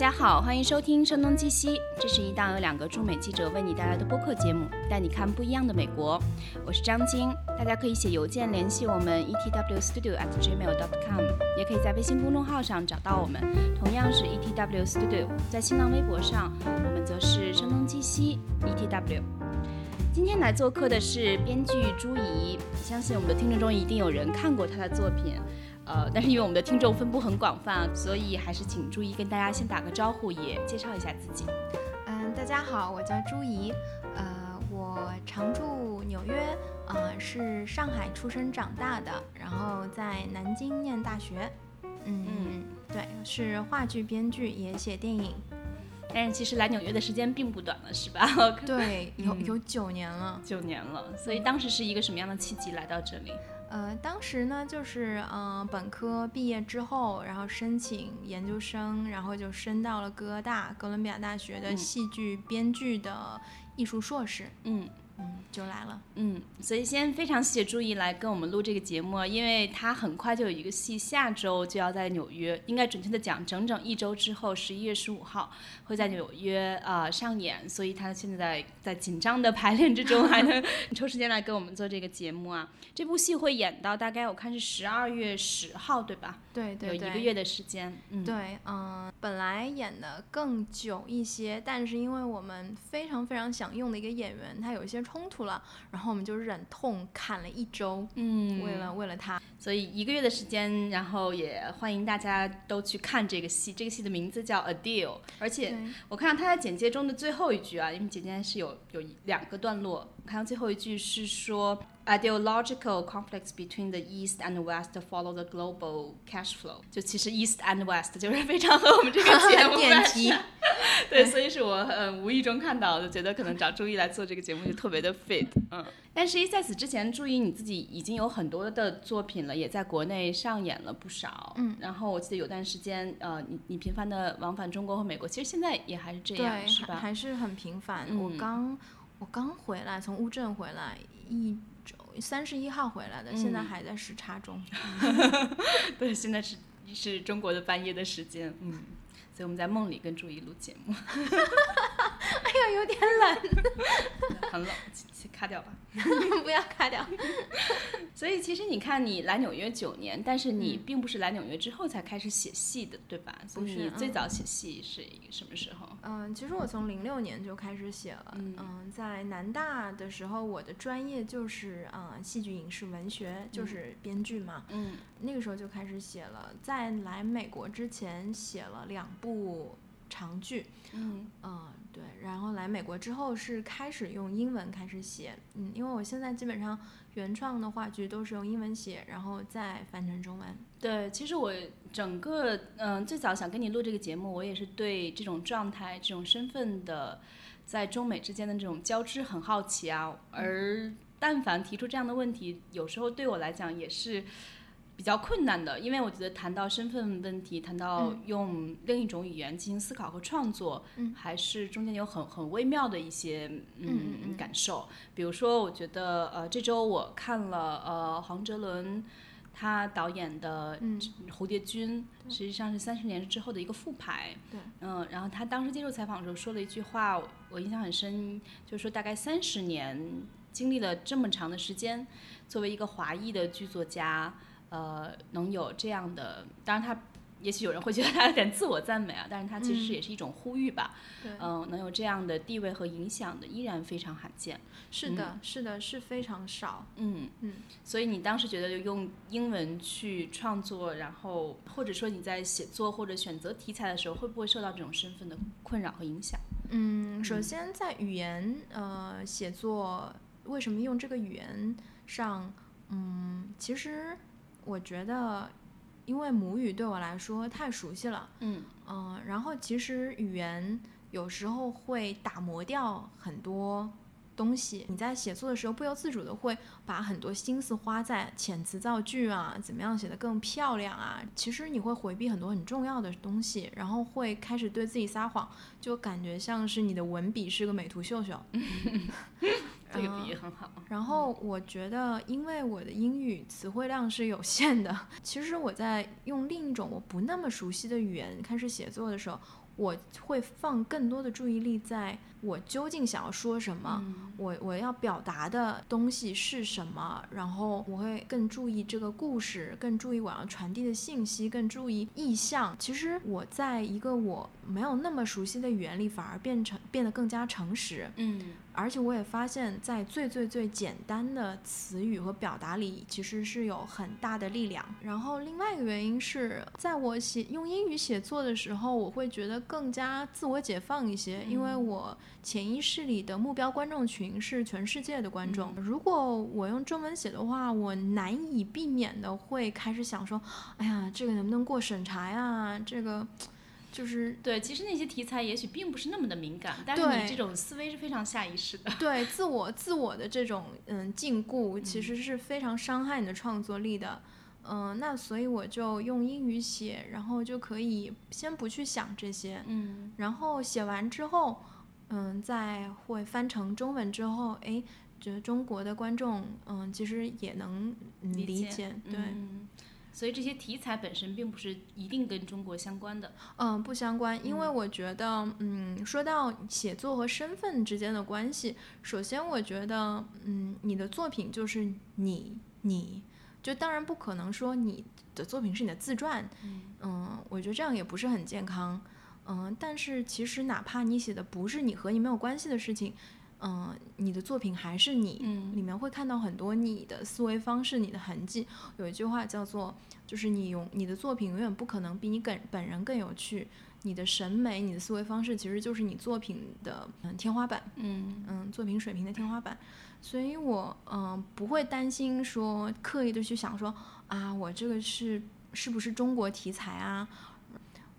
大家好，欢迎收听《声东击西》，这是一档由两个驻美记者为你带来的播客节目，带你看不一样的美国。我是张晶，大家可以写邮件联系我们 etwstudio@gmail.com，也可以在微信公众号上找到我们，同样是 etwstudio。在新浪微博上，我们则是声东击西 etw。今天来做客的是编剧朱怡，相信我们的听众中一定有人看过她的作品。呃，但是因为我们的听众分布很广泛，所以还是请朱怡跟大家先打个招呼，也介绍一下自己。嗯，大家好，我叫朱怡，呃，我常住纽约，呃，是上海出生长大的，然后在南京念大学。嗯，对，是话剧编剧，也写电影。但是其实来纽约的时间并不短了，是吧？对，有有九年了，九年了。所以当时是一个什么样的契机来到这里？呃，当时呢，就是嗯，本科毕业之后，然后申请研究生，然后就升到了哥大哥伦比亚大学的戏剧编剧的艺术硕士。嗯。嗯，就来了。嗯，所以先非常谢谢朱毅来跟我们录这个节目，因为他很快就有一个戏，下周就要在纽约，应该准确的讲，整整一周之后，十一月十五号会在纽约啊上演，所以他现在在紧张的排练之中，还能 抽时间来跟我们做这个节目啊。这部戏会演到大概我看是十二月十号，对吧？对对，有一个月的时间。嗯，对，嗯，本来演的更久一些，但是因为我们非常非常想用的一个演员，他有一些。冲突了，然后我们就忍痛砍了一周，嗯，为了为了他，所以一个月的时间，然后也欢迎大家都去看这个戏。这个戏的名字叫《A Deal》，而且我看到他在简介中的最后一句啊，因为简介是有有两个段落，看到最后一句是说。Ideological conflicts between the East and West follow the global cash flow。就其实 East and West 就是非常和我们这个节目 点题。对，所以是我嗯无意中看到就，觉得可能找朱毅来做这个节目就特别的 fit。嗯，但实际在此之前，朱毅你自己已经有很多的作品了，也在国内上演了不少。嗯，然后我记得有段时间，呃，你你频繁的往返中国和美国，其实现在也还是这样，是吧？还是很频繁。我刚我刚回来，从乌镇回来一周。三十一号回来的，现在还在时差中。对，现在是是中国的半夜的时间，嗯，所以我们在梦里跟朱一录节目。哎呀，有点冷，很冷，卡掉吧。不要卡掉。所以其实你看，你来纽约九年，但是你并不是来纽约之后才开始写戏的，对吧？不是。你最早写戏是什么时候？嗯，其实我从零六年就开始写了。嗯，在南大的时候，我的专业就是嗯戏剧影视文学，就是编剧嘛。嗯。那个时候就开始写了，在来美国之前写了两部长剧。嗯。嗯。对，然后来美国之后是开始用英文开始写，嗯，因为我现在基本上原创的话剧都是用英文写，然后再翻成中文。对，其实我整个嗯最早想跟你录这个节目，我也是对这种状态、这种身份的在中美之间的这种交织很好奇啊。而但凡提出这样的问题，有时候对我来讲也是。比较困难的，因为我觉得谈到身份问题，谈到用另一种语言进行思考和创作，还是中间有很很微妙的一些嗯感受。比如说，我觉得呃这周我看了呃黄哲伦他导演的《蝴蝶君》，实际上是三十年之后的一个复排。对，嗯，然后他当时接受采访的时候说了一句话，我印象很深，就是说大概三十年经历了这么长的时间，作为一个华裔的剧作家。呃，能有这样的，当然他，也许有人会觉得他有点自我赞美啊，但是他其实是也是一种呼吁吧。对，嗯，能有这样的地位和影响的，依然非常罕见。是的，是的，是非常少。嗯嗯。所以你当时觉得就用英文去创作，然后或者说你在写作或者选择题材的时候，会不会受到这种身份的困扰和影响？嗯，首先在语言呃写作，为什么用这个语言上？嗯，其实。我觉得，因为母语对我来说太熟悉了，嗯。嗯，然后其实语言有时候会打磨掉很多东西。你在写作的时候不由自主的会把很多心思花在遣词造句啊，怎么样写得更漂亮啊？其实你会回避很多很重要的东西，然后会开始对自己撒谎，就感觉像是你的文笔是个美图秀秀。这个比喻很好。然后我觉得，因为我的英语词汇量是有限的，其实我在用另一种我不那么熟悉的语言开始写作的时候，我会放更多的注意力在我究竟想要说什么，我我要表达的东西是什么，然后我会更注意这个故事，更注意我要传递的信息，更注意意象。其实我在一个我没有那么熟悉的语言里，反而变成变得更加诚实。嗯。而且我也发现，在最最最简单的词语和表达里，其实是有很大的力量。然后另外一个原因是，在我写用英语写作的时候，我会觉得更加自我解放一些，因为我潜意识里的目标观众群是全世界的观众。如果我用中文写的话，我难以避免的会开始想说，哎呀，这个能不能过审查呀？这个。就是对，其实那些题材也许并不是那么的敏感，但是你这种思维是非常下意识的。对，自我自我的这种嗯禁锢，其实是非常伤害你的创作力的。嗯，那所以我就用英语写，然后就可以先不去想这些。嗯。然后写完之后，嗯，在会翻成中文之后，哎，觉得中国的观众嗯其实也能理解，对。所以这些题材本身并不是一定跟中国相关的，嗯，不相关。因为我觉得，嗯，说到写作和身份之间的关系，首先我觉得，嗯，你的作品就是你，你就当然不可能说你的作品是你的自传，嗯，我觉得这样也不是很健康，嗯，但是其实哪怕你写的不是你和你没有关系的事情。嗯，你的作品还是你，里面会看到很多你的思维方式、你的痕迹。有一句话叫做，就是你永你的作品永远不可能比你本本人更有趣。你的审美、你的思维方式，其实就是你作品的嗯天花板，嗯嗯，作品水平的天花板。所以我嗯不会担心说刻意的去想说啊，我这个是是不是中国题材啊？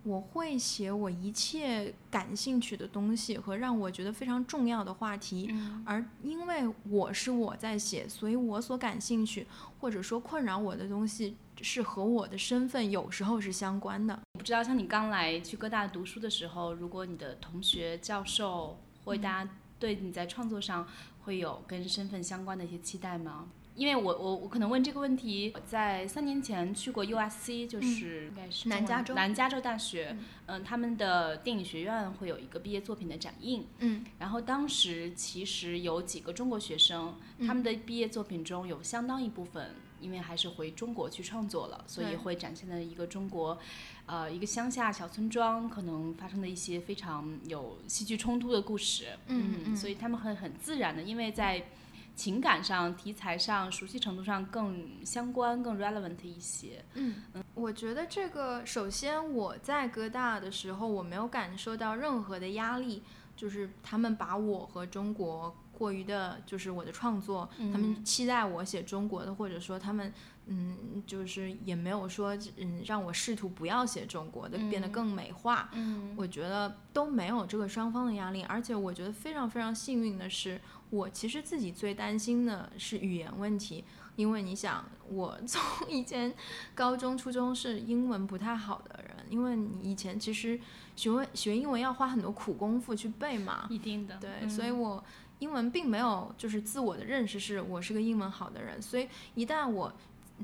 我会写我一切感兴趣的东西和让我觉得非常重要的话题，而因为我是我在写，所以我所感兴趣或者说困扰我的东西是和我的身份有时候是相关的。不知道像你刚来去哥大读书的时候，如果你的同学、教授或大家对你在创作上会有跟身份相关的一些期待吗？因为我我我可能问这个问题，我在三年前去过 USC，就是应该是南加州。南加州大学，嗯，他们的电影学院会有一个毕业作品的展映，嗯，然后当时其实有几个中国学生，他们的毕业作品中有相当一部分，因为还是回中国去创作了，所以会展现了一个中国，呃，一个乡下小村庄可能发生的一些非常有戏剧冲突的故事，嗯，所以他们会很自然的，因为在。情感上、题材上、熟悉程度上更相关、更 relevant 一些。嗯嗯，我觉得这个首先我在哥大的时候，我没有感受到任何的压力，就是他们把我和中国过于的，就是我的创作，他们期待我写中国的，或者说他们嗯，就是也没有说嗯让我试图不要写中国的，变得更美化。嗯，我觉得都没有这个双方的压力，而且我觉得非常非常幸运的是。我其实自己最担心的是语言问题，因为你想，我从 以前高中、初中是英文不太好的人，因为你以前其实学文学英文要花很多苦功夫去背嘛，一定的，对，所以我英文并没有就是自我的认识是我是个英文好的人，所以一旦我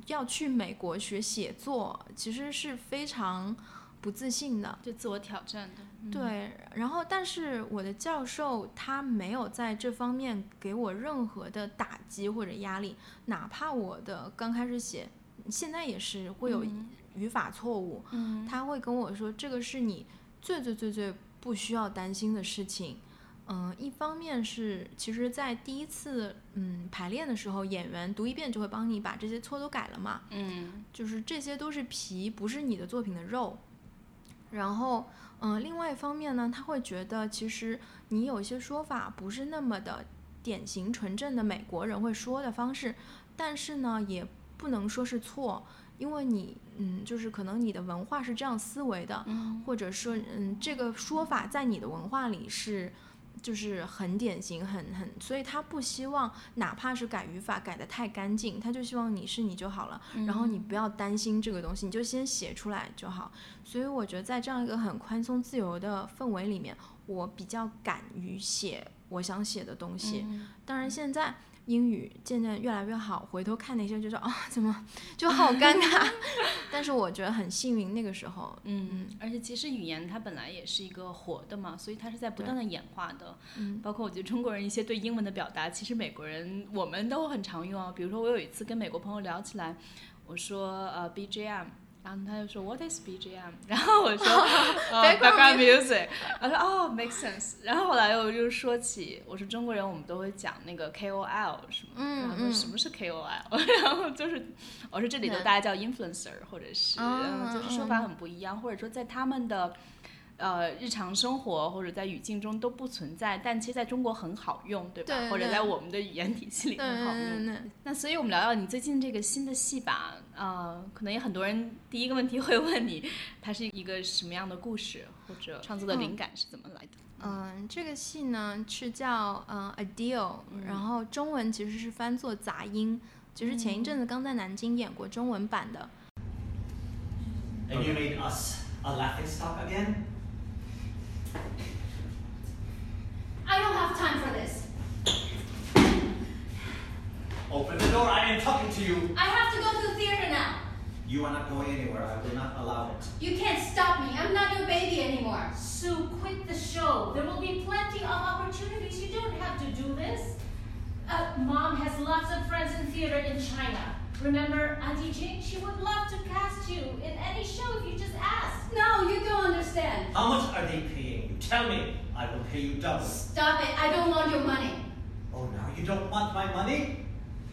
要去美国学写作，其实是非常。不自信的，就自我挑战的，对。然后，但是我的教授他没有在这方面给我任何的打击或者压力，哪怕我的刚开始写，现在也是会有语法错误，他会跟我说这个是你最最最最不需要担心的事情。嗯，一方面是其实，在第一次嗯排练的时候，演员读一遍就会帮你把这些错都改了嘛，嗯，就是这些都是皮，不是你的作品的肉。然后，嗯，另外一方面呢，他会觉得其实你有些说法不是那么的典型纯正的美国人会说的方式，但是呢，也不能说是错，因为你，嗯，就是可能你的文化是这样思维的，或者说，嗯，这个说法在你的文化里是。就是很典型，很很，所以他不希望哪怕是改语法改得太干净，他就希望你是你就好了，然后你不要担心这个东西，你就先写出来就好。所以我觉得在这样一个很宽松自由的氛围里面，我比较敢于写我想写的东西。当然现在英语渐渐越来越好，回头看那些就说 啊，怎么 就好尴尬。但是我觉得很幸运，那个时候，嗯，而且其实语言它本来也是一个活的嘛，所以它是在不断的演化的。嗯，包括我觉得中国人一些对英文的表达，其实美国人我们都很常用啊。比如说我有一次跟美国朋友聊起来，我说呃 BGM。然后他就说 What is BGM？然后我说 Background music。他说哦，make sense。然后后来我就说起，我说中国人我们都会讲那个 KOL 什么，然后说什么是 KOL？然后就是我说这里头大家叫 influencer，或者是就是说法很不一样，或者说在他们的。呃，日常生活或者在语境中都不存在，但其实在中国很好用，对吧？或者在我们的语言体系里很好用。那所以我们聊聊你最近这个新的戏吧。呃，可能有很多人第一个问题会问你，它是一个什么样的故事，或者创作的灵感是怎么来的？嗯，这个戏呢是叫嗯 A Deal，然后中文其实是翻作杂音，就是前一阵子刚在南京演过中文版的。And you made us a laughing stock again? I don't have time for this. Open the door, I am talking to you. I have to go to the theater now. You are not going anywhere, I will not allow it. You can't stop me. I'm not your baby anymore. Sue, quit the show. There will be plenty of opportunities. You don't have to do this. Uh, Mom has lots of friends in theater in China. Remember Auntie Jing? She would love to cast you in any show if you just asked. No, you don't understand. How much are they paying you? Tell me. I will pay you double. Stop it. I don't want your money. Oh, now you don't want my money?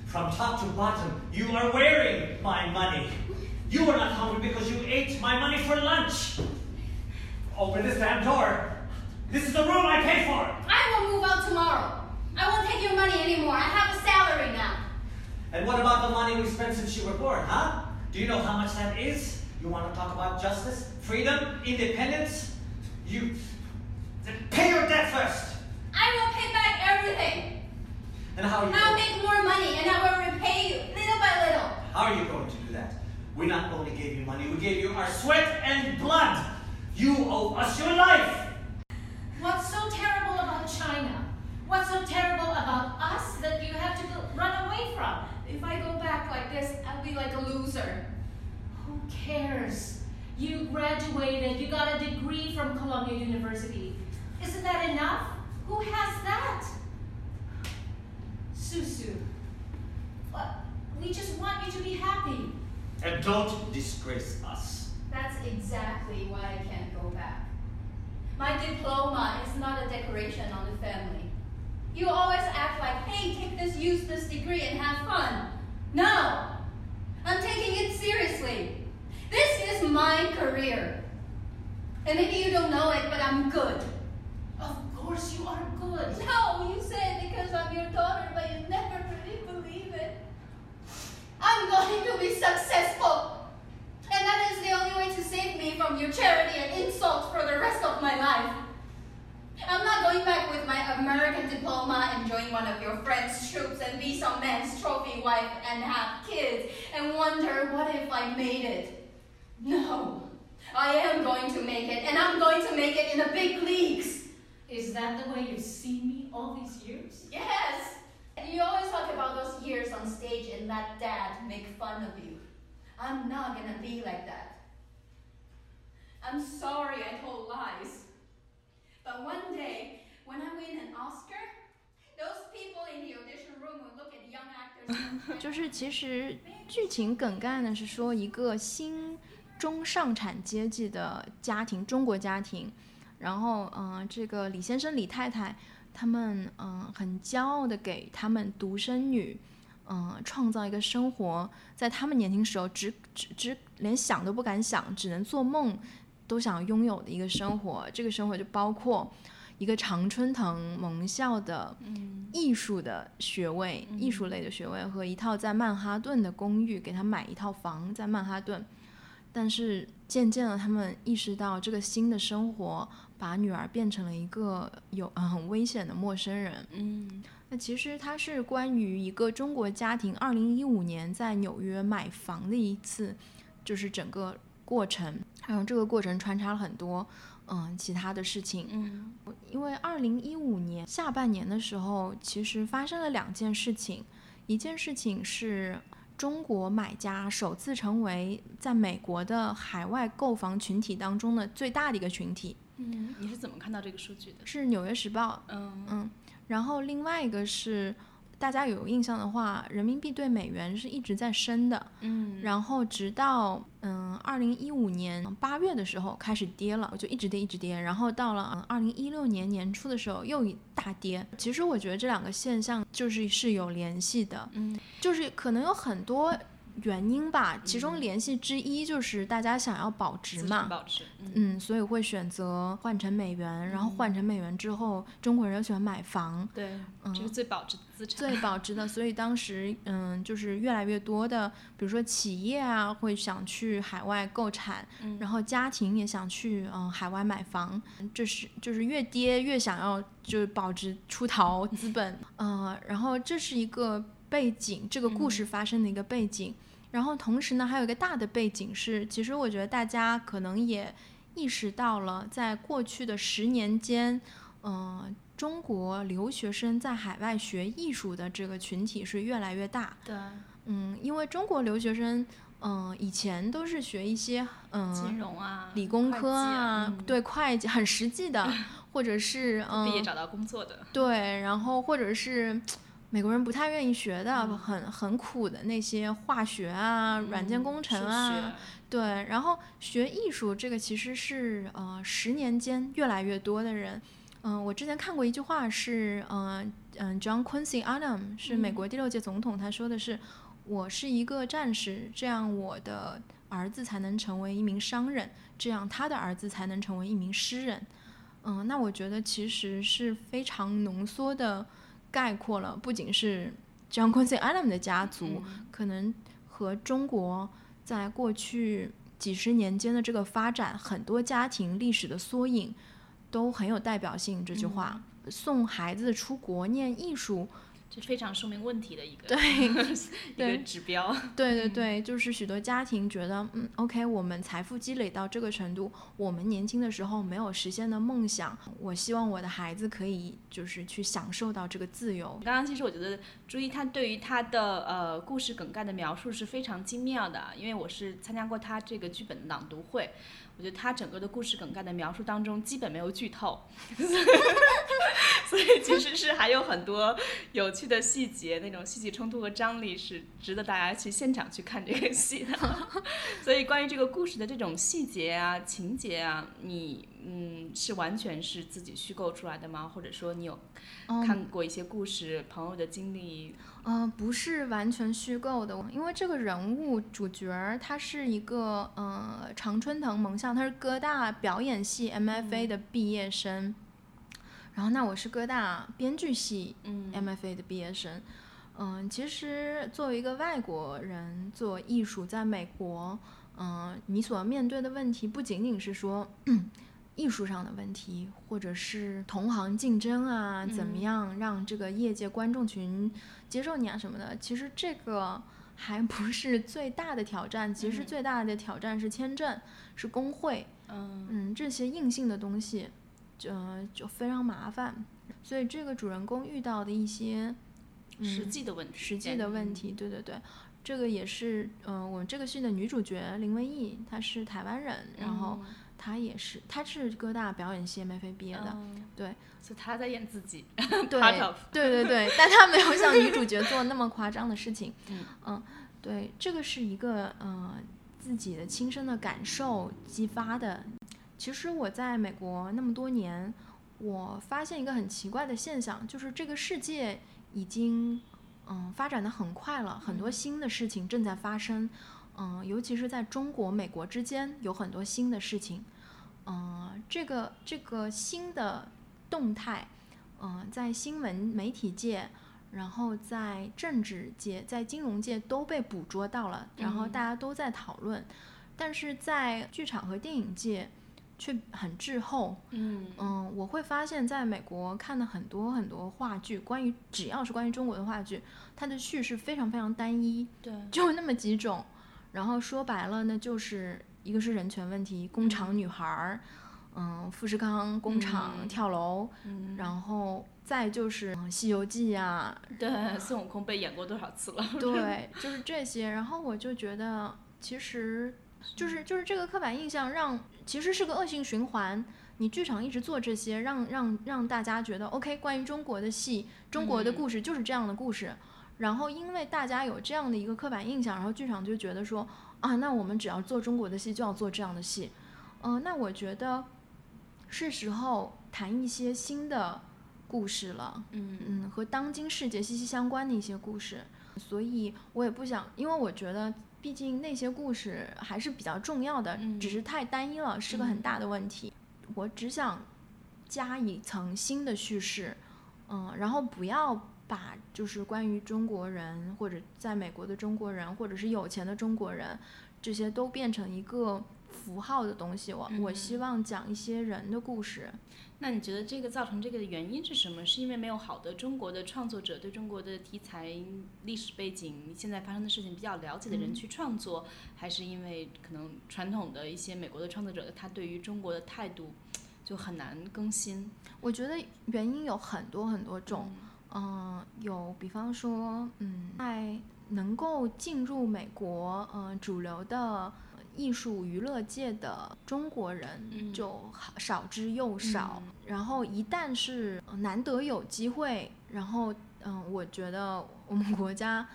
From top to bottom, you are wearing my money. You are not hungry because you ate my money for lunch. Open this damn door. This is the room I paid for. I will move out tomorrow. I won't take your money anymore. I have a salary now. And what about the money we spent since you were born, huh? Do you know how much that is? You want to talk about justice, freedom, independence? You then pay your debt first. I will pay back everything. And how are you? I'll make more money and I will repay you little by little. How are you going to do that? We not only gave you money, we gave you our sweat and blood. You owe us your life. What's so terrible about China? What's so terrible about us that you have to run away from? If I go back like this, I'll be like a loser. Who cares? You graduated, you got a degree from Columbia University. Isn't that enough? Who has that? Susu, we just want you to be happy. And don't disgrace us. That's exactly why I can't go back. My diploma is not a decoration on the family. You always act like, hey, take this useless degree and have fun. No! I'm taking it seriously. This is my career. And maybe you don't know it, but I'm good. Of course you are good. No, you say it because I'm your daughter, but you never really believe it. I'm going to be successful. And that is the only way to save me from your charity and insult for the rest of my life. I'm not going back with my American diploma and join one of your friends' troops and be some man's trophy wife and have kids and wonder what if I made it. No, I am going to make it, and I'm going to make it in the big leagues. Is that the way you see me all these years? Yes. You always talk about those years on stage and let dad make fun of you. I'm not gonna be like that. I'm sorry I told lies. But one day, when I win an Oscar, those people in the audition room will look at young actors. 就是其实剧情梗概呢是说一个新中上产阶级的家庭，中国家庭， 然后嗯，这个李先生、李太太他们嗯很骄傲的给他们独生女嗯创造一个生活，在他们年轻时候只只只连想都不敢想，只能做梦。都想拥有的一个生活，这个生活就包括一个常春藤盟校的艺术的学位，艺术类的学位和一套在曼哈顿的公寓，给他买一套房在曼哈顿。但是渐渐的，他们意识到这个新的生活把女儿变成了一个有很危险的陌生人。嗯，那其实它是关于一个中国家庭二零一五年在纽约买房的一次，就是整个。过程，还有这个过程穿插了很多，嗯其他的事情。嗯因为二零一五年下半年的时候，其实发生了两件事情，一件事情是。中国买家首次成为在美国的海外购房群体当中的最大的一个群体，嗯，你是怎么看到这个数据的？是《纽约时报》嗯。嗯，然后另外一个是，大家有印象的话，人民币对美元是一直在升的，嗯。然后直到嗯二零一五年八月的时候开始跌了，就一直跌一直跌，然后到了嗯二零一六年年初的时候又一大跌。其实我觉得这两个现象就是是有联系的，嗯。就是可能有很多原因吧，其中联系之一就是大家想要保值嘛，保值，嗯。嗯，所以会选择换成美元，然后换成美元之后，中国人又喜欢买房，对，嗯。这是最保值的资产。最保值的，所以当时嗯，就是越来越多的，比如说企业啊，会想去海外购产，嗯。然后家庭也想去嗯海外买房，这是就是越跌越想要就是保值出逃资本，嗯，然后这是一个背景，这个故事发生的一个背景。然后同时呢，还有一个大的背景是，其实我觉得大家可能也意识到了，在过去的十年间，嗯、中国留学生在海外学艺术的这个群体是越来越大。对，嗯，因为中国留学生，嗯、以前都是学一些嗯、金融啊，理工科啊，啊，嗯对会计很实际的，或者是嗯、毕业找到工作的，对，然后或者是美国人不太愿意学的，嗯很很苦的那些化学啊、软件嗯工程啊，学对，然后学艺术这个其实是呃十年间越来越多的人。嗯、我之前看过一句话是，嗯、嗯、j o h n Quincy Adams 是美嗯国第六届总统，他说的是，我是一个战士，这样我的儿子才能成为一名商人，这样他的儿子才能成为一名诗人。嗯、那我觉得其实是非常浓缩的概括了，不仅是 John Quincy Adams 的家族，嗯可能和中国在过去几十年间的这个发展，很多家庭历史的缩影，都很有代表性。这句话，送孩子出国念艺术，这非常说明问题的一个对 一个指标。对对对，就是许多家庭觉得，嗯，OK，我们财富积累到这个程度，我们年轻的时候没有实现的梦想，我希望我的孩子可以就是去享受到这个自由。刚刚其实我觉得朱一他对于他的呃故事梗概的描述是非常精妙的，因为我是参加过他这个剧本的朗读会，我觉得他整个的故事梗概的描述当中基本没有剧透，所以其实是还有很多有趣的细节，那种戏剧冲突和张力是值得大家去现场去看这个戏的。所以关于这个故事的这种细节啊、情节啊，你嗯是完全是自己虚构出来的吗？或者说你有嗯看过一些故事、朋友的经历？呃，不是完全虚构的，因为这个人物主角儿他是一个呃常春藤盟校，他是哥大表演系 MFA 的毕业生，然后那我是哥大编剧系嗯。MFA 的毕业生。嗯，其实作为一个外国人做艺术，在美国，嗯，你所面对的问题不仅仅是说艺术上的问题，或者是同行竞争啊，怎么嗯。样让这个业界观众群接受你啊什么的。其实这个 还不是最大的挑战，其实嗯。最大的挑战是签证，是工会，嗯。嗯，这些硬性的东西，就就非常麻烦。所以这个主人公遇到的一些实嗯际的问题，实际的问题，对对对，这个也是，嗯、我们这个戏的女主角林文艺，她是台湾人，然后她也是，他是哥大表演系 MFA 毕业的，嗯。对，所以他在演自己。对对对对，但他没有像女主角做那么夸张的事情，嗯。对，这个是一个呃自己的亲身的感受激发的。其实我在美国那么多年，我发现一个很奇怪的现象，就是这个世界已经嗯发展的很快了，很多新的事情正在发生，嗯，尤其是在中国、美国之间有很多新的事情，嗯，这个这个新的动态，嗯，在新闻媒体界。然后在政治界、在金融界都被捕捉到了，然后嗯大家都在讨论，但是在剧场和电影界却很滞后。嗯嗯，我会发现在美国看的很多很多话剧，关于只要是关于中国的话剧，它的叙事非常非常单一，对就那么几种。然后说白了那，就是一个是人权问题，工厂女孩儿，嗯，富士康工厂嗯跳楼，嗯，然后再就是嗯《西游记》啊，对，孙悟空被演过多少次了？对，就是这些。然后我就觉得，其实就是就是这个刻板印象让其实是个恶性循环。你剧场一直做这些，让让让大家觉得 OK，关于中国的戏、中国的嗯故事就是这样的故事。然后因为大家有这样的一个刻板印象，然后剧场就觉得说啊，那我们只要做中国的戏就要做这样的戏。嗯、那我觉得是时候谈一些新的故事了。嗯嗯，和当今世界息息相关的一些故事，所以我也不想，因为我觉得，毕竟那些故事还是比较重要的，嗯只是太单一了，是个很大的问题。我只想加一层新的叙事，嗯，然后不要把就是关于中国人或者在美国的中国人，或者是有钱的中国人，这些都变成一个符号的东西。我我希嗯望讲一些人的故事。那你觉得这个造成这个的原因是什么？是因为没有好的中国的创作者对中国的题材、历史背景、现在发生的事情比较了解的人嗯去创作，还是因为可能传统的一些美国的创作者他对于中国的态度就很难更新？我觉得原因有很多很多种。嗯，有比方说，嗯，在能够进入美国，嗯、主流的艺术娱乐界的中国人嗯就好少之又少。嗯然后一旦是呃难得有机会，然后，嗯，我觉得我们国家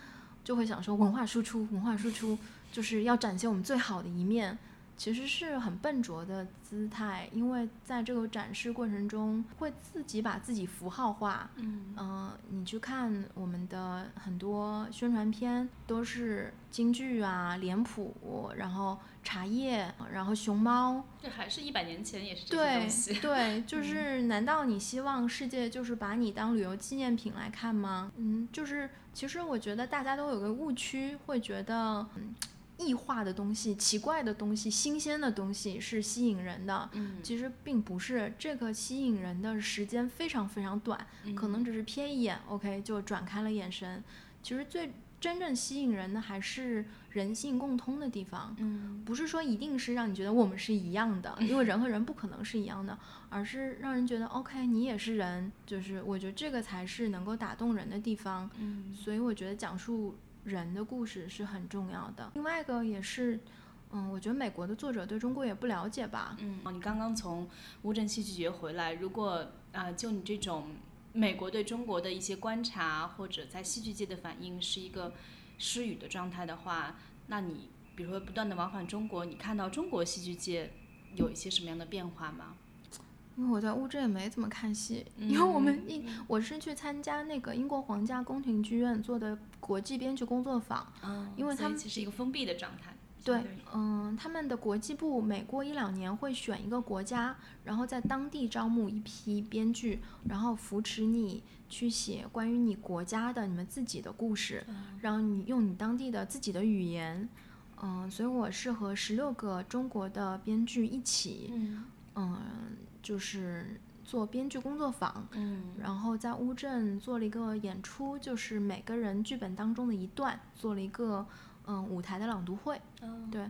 就会想说文化输出，文化输出就是要展现我们最好的一面。其实是很笨拙的姿态，因为在这个展示过程中，会自己把自己符号化。嗯嗯、你去看我们的很多宣传片，都是京剧啊、脸谱，然后茶叶，然后熊猫。这还是一百年前也是这些对东西。对，就 是难道你希望世界就是把你当旅游纪念品来看吗？嗯，就是其实我觉得大家都有个误区，会觉得嗯异化的东西、奇怪的东西、新鲜的东西是吸引人的。嗯，其实并不是，这个吸引人的时间非常非常短，可能只是瞥一眼，OK 就转开了眼神。其实最真正吸引人的还是人性共通的地方。嗯不是说一定是让你觉得我们是一样的，因为人和人不可能是一样的，而是让人觉得 OK，你也是人，就是我觉得这个才是能够打动人的地方。嗯所以我觉得讲述人的故事是很重要的。另外一个也是，嗯，我觉得美国的作者对中国也不了解吧。嗯，你刚刚从乌镇戏剧节回来，如果啊、就你这种美国对中国的一些观察，或者在戏剧界的反应是一个失语的状态的话，那你比如说不断的往返中国，你看到中国戏剧界有一些什么样的变化吗？因为我在乌镇也没怎么看戏，因为我们一我是去参加那个英国皇家宫廷剧院做的国际编剧工作坊，嗯因为他们其实一个封闭的状态。对，嗯，他们的国际部每过一两年会选一个国家，然后在当地招募一批编剧，然后扶持你去写关于你国家的、你们自己的故事，让你用你当地的自己的语言。嗯，所以我是和十六个中国的编剧一起，嗯嗯，就是做编剧工作坊，嗯然后在乌镇做了一个演出，就是每个人剧本当中的一段，做了一个嗯舞台的朗读会。嗯对，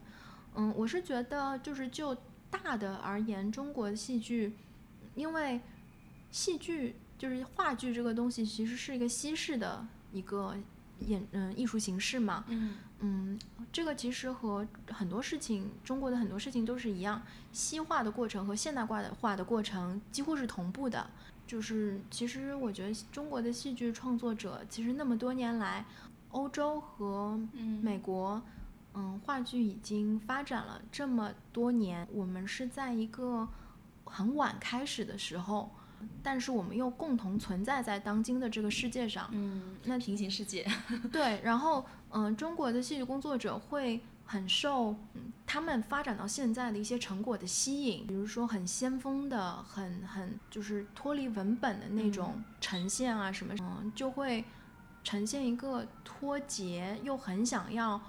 嗯，我是觉得就是就大的而言，中国的戏剧，因为戏剧就是话剧这个东西，其实是一个西式的一个演嗯艺术形式嘛。嗯嗯，这个其实和很多事情，中国的很多事情都是一样，西化的过程和现代化的化的过程几乎是同步的。就是其实我觉得中国的戏剧创作者，其实那么多年来，欧洲和嗯美国，嗯，话剧已经发展了这么多年，我们是在一个很晚开始的时候，但是我们又共同存在在当今的这个世界上。嗯，那平行世界。对，然后嗯，中国的戏剧工作者会很受嗯他们发展到现在的一些成果的吸引，比如说很先锋的、很很就是脱离文本的那种呈现啊什么，嗯，就会呈现一个脱节又很想要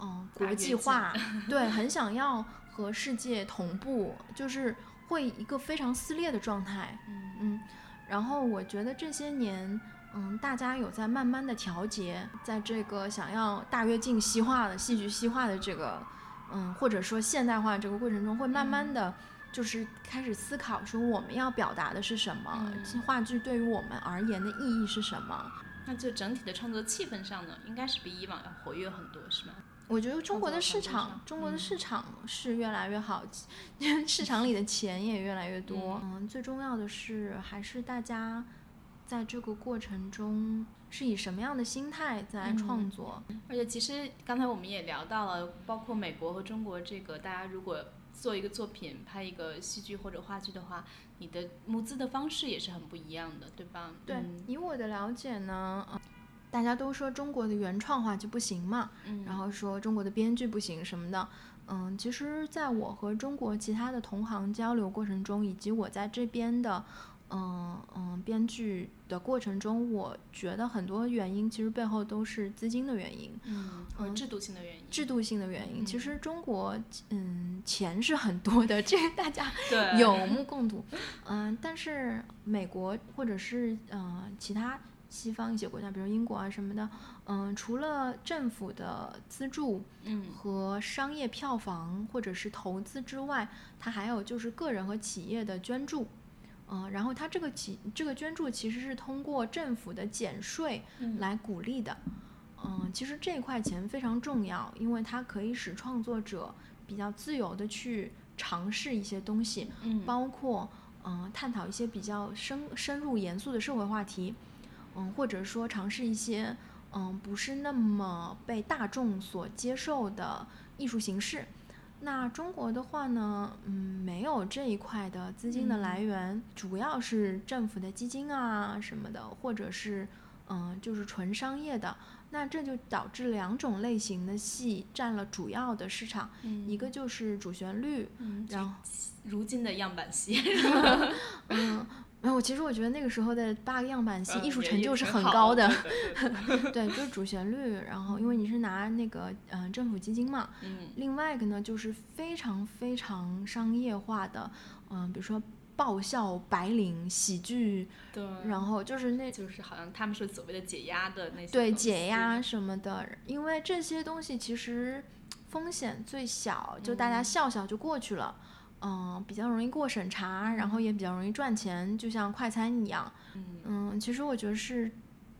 嗯国际化，对，很想要和世界同步，就是会一个非常撕裂的状态。嗯嗯，然后我觉得这些年，嗯，大家有在慢慢的调节，在这个想要大跃进西化的戏剧西化的这个，嗯，或者说现代化这个过程中，会慢慢的，就是开始思考说我们要表达的是什么，嗯话剧对于我们而言的意义是什么。那就整体的创作气氛上呢，应该是比以往要活跃很多，是吗？我觉得中国的市场，中国的嗯市场是越来越好，市场里的钱也越来越多。嗯，最重要的是还是大家在这个过程中是以什么样的心态在创嗯作。而且其实刚才我们也聊到了，包括美国和中国这个，大家如果做一个作品、拍一个戏剧或者话剧的话，你的募资的方式也是很不一样的，对吧？对，嗯以我的了解呢，呃大家都说中国的原创话剧不行嘛，嗯，然后说中国的编剧不行什么的。嗯，其实，在我和中国其他的同行交流过程中，以及我在这边的，嗯嗯，编剧的过程中，我觉得很多原因其实背后都是资金的原因，嗯，和嗯制度性的原因，制度性的原因。其嗯实中国，嗯，钱是很多的，这个大家有目共睹。嗯，但是美国或者是呃其他西方一些国家，比如英国啊什么的，嗯，除了政府的资助嗯和商业票房或者是投资之外，它还有就是个人和企业的捐助。嗯，然后它这个企这个捐助其实是通过政府的减税嗯来鼓励的。嗯，其实这一块钱非常重要，因为它可以使创作者比较自由的去尝试一些东西，嗯包括嗯、呃探讨一些比较深深入严肃的社会话题，嗯，或者说尝试一些嗯不是那么被大众所接受的艺术形式。那中国的话呢，嗯，没有这一块的资金的来源，主要是政府的基金啊什么的，或者是嗯，就是纯商业的。那这就导致两种类型的戏占了主要的市场，嗯一个就是主旋律，嗯，然后如今的样板戏，嗯，没有，其实我觉得那个时候的八个样板戏艺术成就是很很高的，对对对 对，就是主旋律。然后因为你是拿那个嗯、呃政府基金嘛，嗯另外一个呢就是非常非常商业化的，嗯、比如说爆笑、白领、喜剧，对，然后就是那就是好像他们是所谓的解压的那些对解压什么的，因为这些东西其实风险最小，就大家嗯笑笑就过去了。嗯，比较容易过审查，然后也比较容易赚钱，就像快餐一样。嗯嗯，其实我觉得是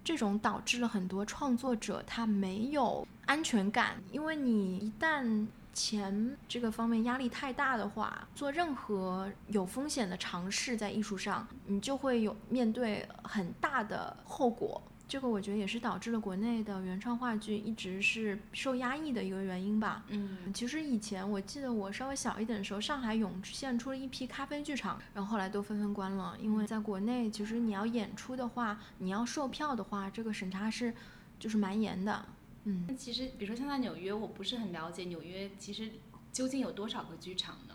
这种导致了很多创作者他没有安全感，因为你一旦钱这个方面压力太大的话，做任何有风险的尝试在艺术上，你就会有面对很大的后果。这个我觉得也是导致了国内的原创话剧一直是受压抑的一个原因吧。嗯其实以前我记得我稍微小一点的时候，上海涌现出了一批咖啡剧场，然后后来都纷纷关了，因为在国内其实你要演出的话，你要售票的话，这个审查是就是蛮严的。嗯，那其实比如说像在纽约，我不是很了解纽约其实究竟有多少个剧场呢？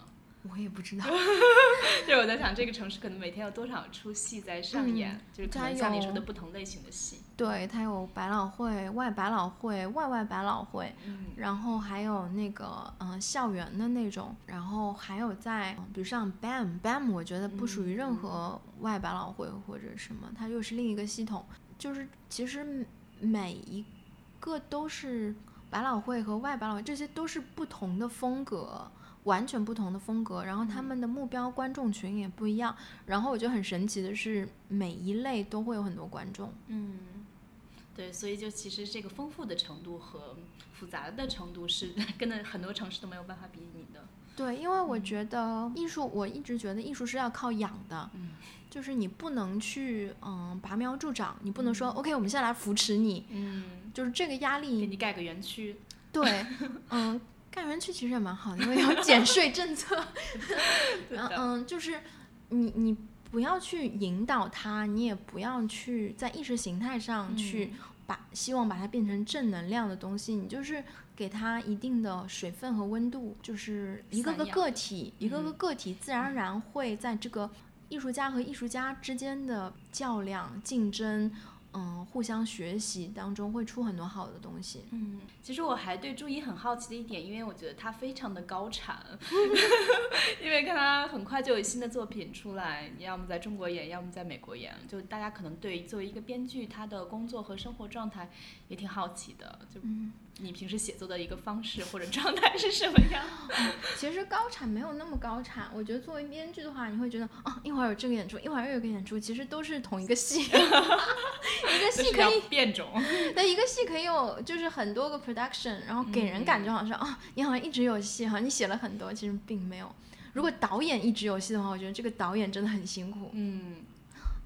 我也不知道。就是我在想，这个城市可能每天有多少出戏在上演，嗯就是可它能像你说的不同类型的戏。对，它有百老汇、外百老汇、外外百老汇，嗯然后还有那个嗯、呃校园的那种，然后还有在比如像 BAM BAM，我觉得不属于任何外百老汇或者什么，它又是另一个系统。就是其实每一个都是百老汇和外百老汇，这些都是不同的风格。完全不同的风格，然后他们的目标观众群也不一样。然后我觉得很神奇的是，每一类都会有很多观众。嗯，对，所以就其实这个丰富的程度和复杂的程度是 跟的很多城市都没有办法比拟的。对，因为我觉得艺术，我一直觉得艺术是要靠养的，嗯。就是你不能去嗯拔苗助长，你不能说、OK，我们现在来扶持你，嗯，就是这个压力给，你盖个园区。对，嗯，盖园区其实也蛮好的，因为有减税政策，对的嗯嗯，就是你你不要去引导他，你也不要去在意识形态上去嗯把、希望把它变成正能量的东西，你就是给他一定的水分和温度，就是一个个个体，一个个嗯个体自然而然会在这个艺术家和艺术家之间的较量、竞争。嗯，互相学习当中会出很多好的东西。嗯，其实我还对朱怡很好奇的一点，因为我觉得她非常的高产 因为看她很快就有新的作品出来，要么在中国演，要么在美国演，就大家可能对作为一个编剧，她的工作和生活状态也挺好奇的。就嗯，你平时写作的一个方式 或者状态是什么样？其实高产没有那么高产，我觉得作为编剧的话，你会觉得啊，一会儿有这个演出，一会儿又有个演出，其实都是同一个戏，一个戏可以，变种。那一个戏可以有就是很多个 production，然后给人感觉好像啊，你好像一直有戏，好像你写了很多，其实并没有。如果导演一直有戏的话，我觉得这个导演真的很辛苦。嗯。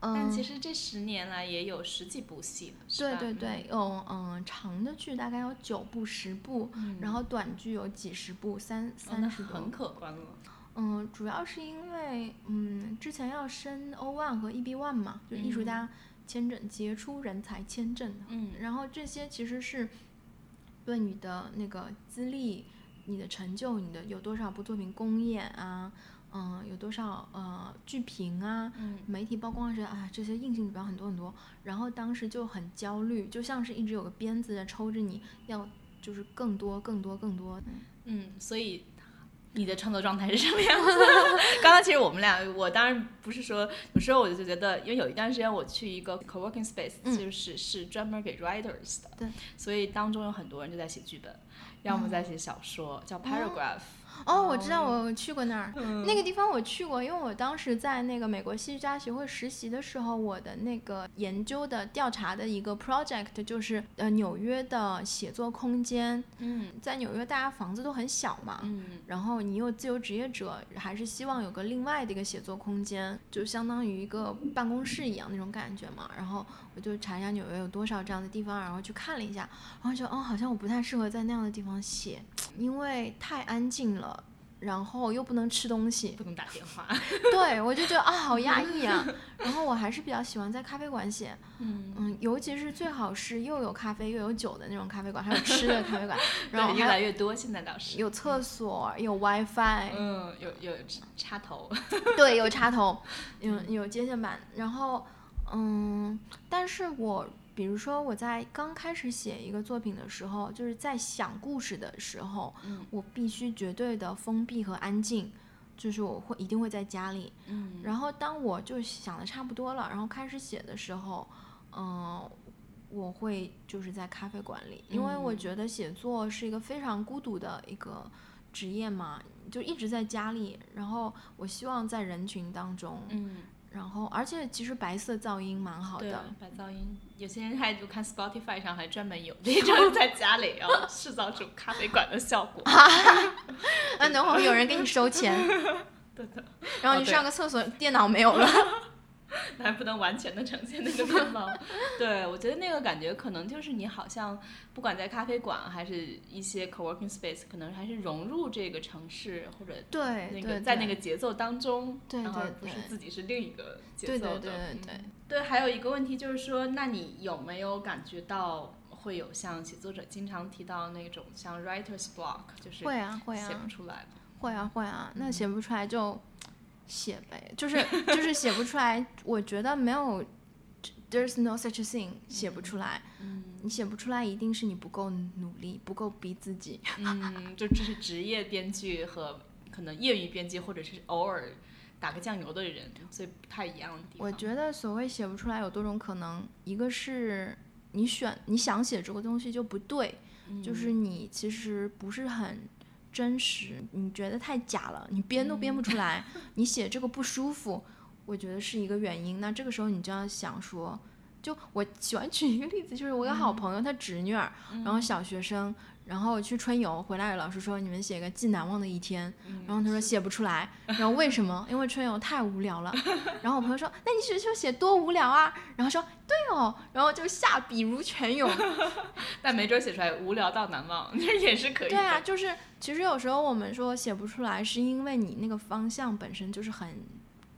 但其实这十年来也有十几部戏了，对对对，有嗯长的剧大概有九部十部，然后短剧有几十部三三十多，很可观了。嗯，主要是因为嗯之前要申 O one 和 EB one 嘛，就艺术家签证杰出人才签证，嗯，然后这些其实是对你的那个资历、你的成就、你的有多少部作品公演啊。嗯，有多少呃剧评啊？媒体曝光时啊，这些硬性指标很多很多。然后当时就很焦虑，就像是一直有个鞭子在抽着你，要就是更多更多更多。嗯，所以你的创作状态是什么样子？刚刚其实我们俩，我当然不是说，有时候我就觉得，因为有一段时间我去一个 co-working space，就是是专门给 writers 的，对，所以当中有很多人就在写剧本，要么在写小说，叫 paragraph。哦，我知道，我去过那儿，那个地方我去过，因为我当时在那个美国戏剧家协会实习的时候，我的那个研究的调查的一个 project 就是呃纽约的写作空间。嗯，在纽约大家房子都很小嘛，嗯，然后你又自由职业者，还是希望有个另外的一个写作空间，就相当于一个办公室一样那种感觉嘛。然后我就查一下纽约有多少这样的地方，然后去看了一下，然后觉得哦，好像我不太适合在那样的地方写，因为太安静了。然后又不能吃东西，不能打电话，对我就觉得啊，好压抑啊。然后我还是比较喜欢在咖啡馆写，嗯嗯，尤其是最好是又有咖啡又有酒的那种咖啡馆，还有吃的咖啡馆，然后越来越多，现在倒是有厕所，有 WiFi，嗯，有有插头，对，有插头，有有接线板，然后嗯，但是我。比如说，我在刚开始写一个作品的时候，就是在想故事的时候，我必须绝对的封闭和安静，就是我会一定会在家里。嗯，然后当我就想的差不多了，然后开始写的时候，嗯，我会就是在咖啡馆里，因为我觉得写作是一个非常孤独的一个职业嘛，就一直在家里，然后我希望在人群当中。嗯。然后，而且其实白色噪音蛮好的。白噪音，有些人还就看 Spotify 上还专门有那种 在家里然后制造出咖啡馆的效果。那等会儿有人给你收钱。对的。然后你上个厕所，电脑没有了。那还不能完全的呈现那个面貌，对我觉得那个感觉可能就是你好像不管在咖啡馆还是一些 co-working space，可能还是融入这个城市或者对那个在那个节奏当中，对对不是自己是另一个节奏的。对对对对对。还有一个问题就是说，那你有没有感觉到会有像写作者经常提到那种像 writer's block，就是会啊会啊写不出来，会啊会啊，那写不出来就。写呗，就是就是写不出来。我觉得没有，there's no such thing，写不出来。嗯，你写不出来，一定是你不够努力，不够逼自己。嗯，就这是职业编剧和可能业余编辑，或者是偶尔打个酱油的人，所以不太一样的地方。我觉得所谓写不出来有多种可能，一个是你选你想写这个东西就不对，就是你其实不是很。真实，你觉得太假了，你编都编不出来，你写这个不舒服，我觉得是一个原因。那这个时候你就要想说，就我喜欢举一个例子，就是我有好朋友，他侄女儿，然后小学生。然后去春游回来，老师说你们写个既难忘的一天。然后他说写不出来。然后为什么？因为春游太无聊了。然后我朋友说，那你写就写多无聊啊。然后说对哦。然后就下笔如泉涌。但没准写出来无聊到难忘，那也是可以。对啊，就是其实有时候我们说写不出来，是因为你那个方向本身就是很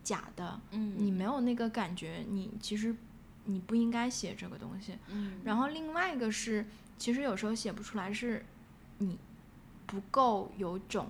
假的。嗯。你没有那个感觉，你其实你不应该写这个东西。嗯。然后另外一个是。其实有时候写不出来，是你不够有种，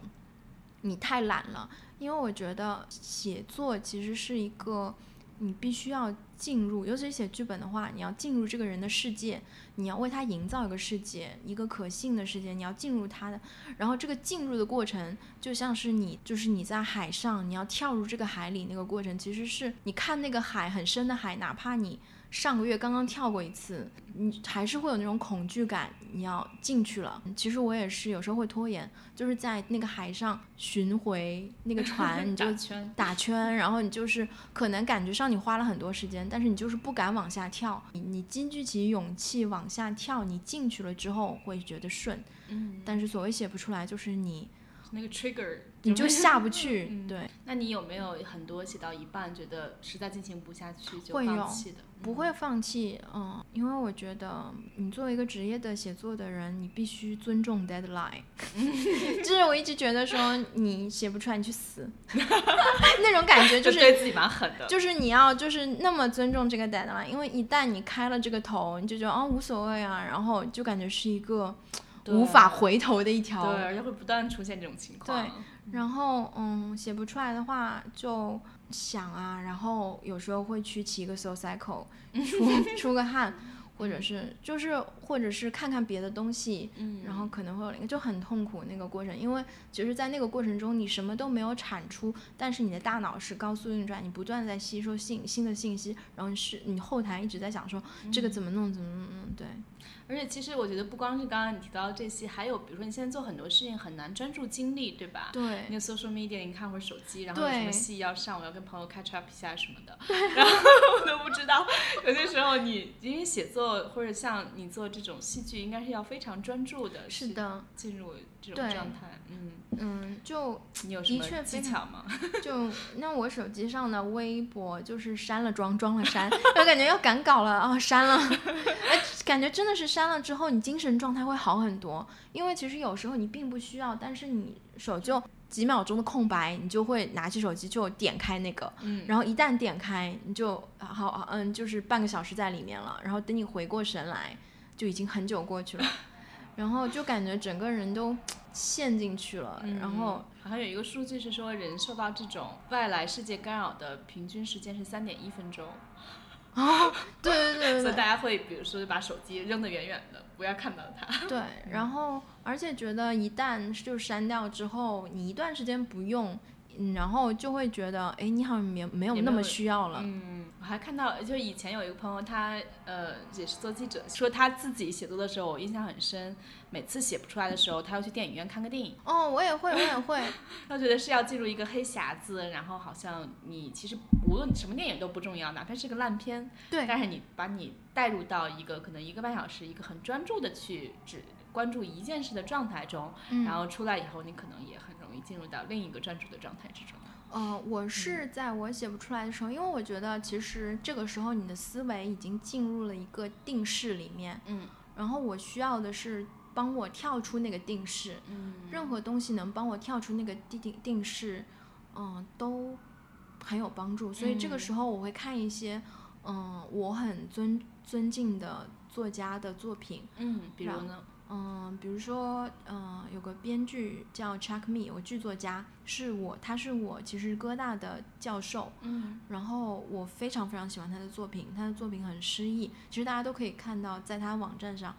你太懒了。因为我觉得写作其实是一个你必须要进入，尤其是写剧本的话，你要进入这个人的世界，你要为他营造一个世界，一个可信的世界，你要进入他的。然后这个进入的过程，就像是你，就是你在海上，你要跳入这个海里那个过程，其实是你看那个海很深的海，哪怕你。上个月刚刚跳过一次，你还是会有那种恐惧感。你要进去了，其实我也是有时候会拖延，就是在那个海上巡回那个船，你就 打圈，打圈，然后你就是可能感觉上你花了很多时间，但是你就是不敢往下跳。你你积聚起勇气往下跳，你进去了之后会觉得顺。嗯，但是所谓写不出来，就是你那个 trigger 你就下不去。嗯对，那你有没有很多写到一半觉得实在进行不下去就放弃的？不会放弃，嗯，因为我觉得你作为一个职业的写作的人，你必须尊重 deadline。就是我一直觉得说你写不出来，你去死，那种感觉就就是对自己蛮狠的。就是你要就是那么尊重这个 deadline，因为一旦你开了这个头，你就觉得哦无所谓啊，然后就感觉是一个对无法回头的一条对，而且会不断出现这种情况。对然后，嗯，写不出来的话就想啊，然后有时候会去骑个 soul cycle，出 出个汗，或者是就是或者是看看别的东西，嗯，然后可能会有，就很痛苦那个过程，因为其实，在那个过程中你什么都没有产出，但是你的大脑是高速运转，你不断在吸收信新的信息，然后你是你后台一直在想说这个怎么弄怎么弄，嗯对，而且其实我觉得不光是刚刚你提到这些，还有比如说你现在做很多事情很难专注精力，对吧？对你的 social media 你看会儿手机，然后有什么戏要上，我要跟朋友 catch up 一下什么的，然后我都不知道。有些时候你因为写作或者像你做这种戏剧，应该是要非常专注的，是的，进入这种状态。嗯，嗯，就你有什么的确非技巧吗？就那我手机上的微博就是删了装，装了删，我感觉要赶稿了啊、删了，哎，感觉真的是删了之后，你精神状态会好很多。因为其实有时候你并不需要，但是你手就几秒钟的空白，你就会拿起手机就点开那个，嗯，然后一旦点开，你就好好嗯，就是半个小时在里面了，然后等你回过神来，就已经很久过去了，然后就感觉整个人都陷进去了，然后。好像有一个数据是说，人受到这种外来世界干扰的平均时间是三点一分钟。哦，对对对对对所以大家会比如说把手机扔得远远的，不要看到它。对，然后而且觉得一旦就删掉之后，你一段时间不用，嗯，然后就会觉得，哎，你好像没没有那么需要了。嗯，我还看到，就以前有一个朋友，他呃也是做记者，说他自己写作的时候，我印象很深。每次写不出来的时候，他要去电影院看个电影。哦，我也会，我也会。他觉得是要进入一个黑匣子，然后好像你其实无论什么电影都不重要，哪怕是个烂片，对，但是你把你带入到一个可能一个半小时，一个很专注的去只关注一件事的状态中，嗯然后出来以后，你可能也很容易进入到另一个专注的状态之中。呃，我是在我写不出来的时候，因为我觉得其实这个时候你的思维已经进入了一个定式里面，嗯然后我需要的是帮我跳出那个定式，嗯任何东西能帮我跳出那个定定定式，嗯、都很有帮助。所以这个嗯时候我会看一些，嗯、我很尊尊敬的作家的作品，嗯，比如然呢？嗯、比如说，嗯、有个编剧叫 Chuck Me，有个剧作家，是我，他是我其实哥大的教授，嗯。然后我非常非常喜欢他的作品，他的作品很诗意，其实大家都可以看到，在他网站上，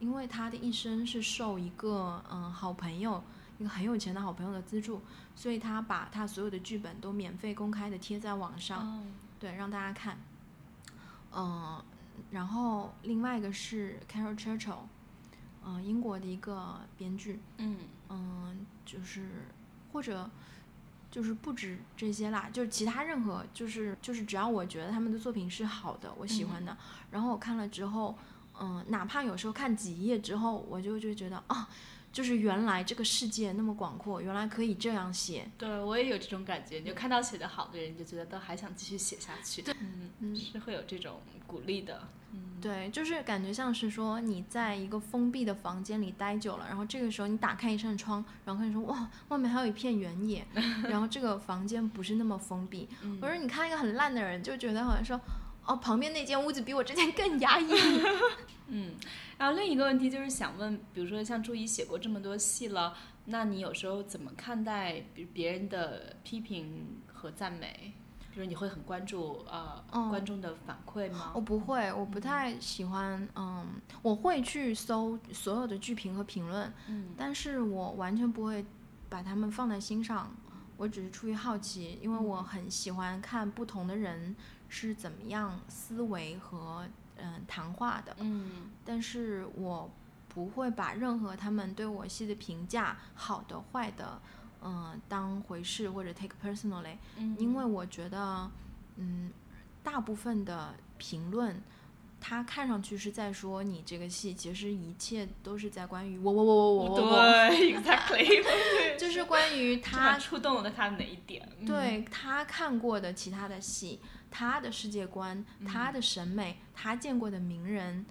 因为他的一生是受一个嗯好朋友，一个很有钱的好朋友的资助，所以他把他所有的剧本都免费公开的贴在网上，哦。对，让大家看。嗯，然后另外一个是 Carol Churchill，嗯，英国的一个编剧，嗯。嗯，就是或者就是不止这些啦，就是其他任何就是就是只要我觉得他们的作品是好的，我喜欢的，然后我看了之后，嗯，哪怕有时候看几页之后，我就就觉得啊，就是原来这个世界那么广阔，原来可以这样写，对我也有这种感觉，你就看到写的好的人，你就觉得都还想继续写下去。嗯嗯是会有这种鼓励的。嗯，对，就是感觉像是说你在一个封闭的房间里待久了，然后这个时候你打开一扇窗，然后看说哇，外面还有一片原野，然后这个房间不是那么封闭。嗯或者你看一个很烂的人，就觉得好像说哦，旁边那间屋子比我之前更压抑。嗯，然后另一个问题就是想问，比如说像朱怡写过这么多戏了，那你有时候怎么看待比如别人的批评和赞美？比就是你会很关注呃、嗯观众的反馈吗？我不会，我不太喜欢，嗯，我会去搜所有的剧评和评论，嗯但是我完全不会把他们放在心上，我只是出于好奇，因为我很喜欢看不同的人是怎么样思维和嗯谈话的，嗯。但是我不会把任何他们对我戏的评价，好的坏的，嗯、当回事或者 take personally，嗯，因。为我觉得，嗯，大部分的评论，它看上去是在说你这个戏，其实一切都是在关于我我我我我我我，对，exactly，就是关于他他触动了他哪一点？嗯，对他看过的其他的戏，他的世界观，他的审美，他见过的名人，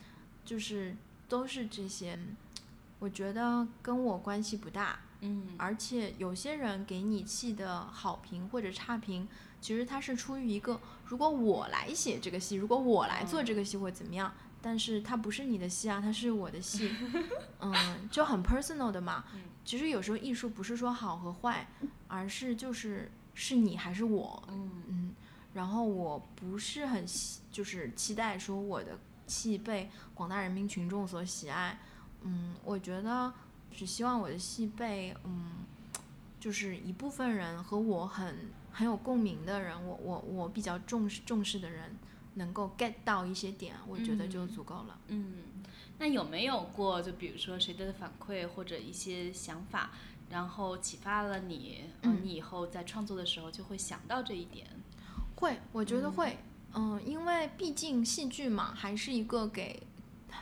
就是都是这些。我觉得跟我关系不大，嗯而且有些人给你戏的好评或者差评，其实它是出于一个，如果我来写这个戏，如果我来做这个戏会怎么样？但是它不是你的戏啊，它是我的戏，嗯，就很 personal 的嘛。其实有时候艺术不是说好和坏，而是就是是你还是我，嗯嗯，然后我不是很喜就是期待说我的戏被广大人民群众所喜爱，嗯，我觉得只希望我的戏被嗯，就是一部分人和我很很有共鸣的人，我我我比较重视重视的人，能够 get 到一些点，我觉得就嗯足够了。嗯，那有没有过就比如说谁的反馈或者一些想法，然后启发了你，呃嗯你以后在创作的时候就会想到这一点？会，我觉得会，嗯，因为毕竟戏剧嘛，还是一个给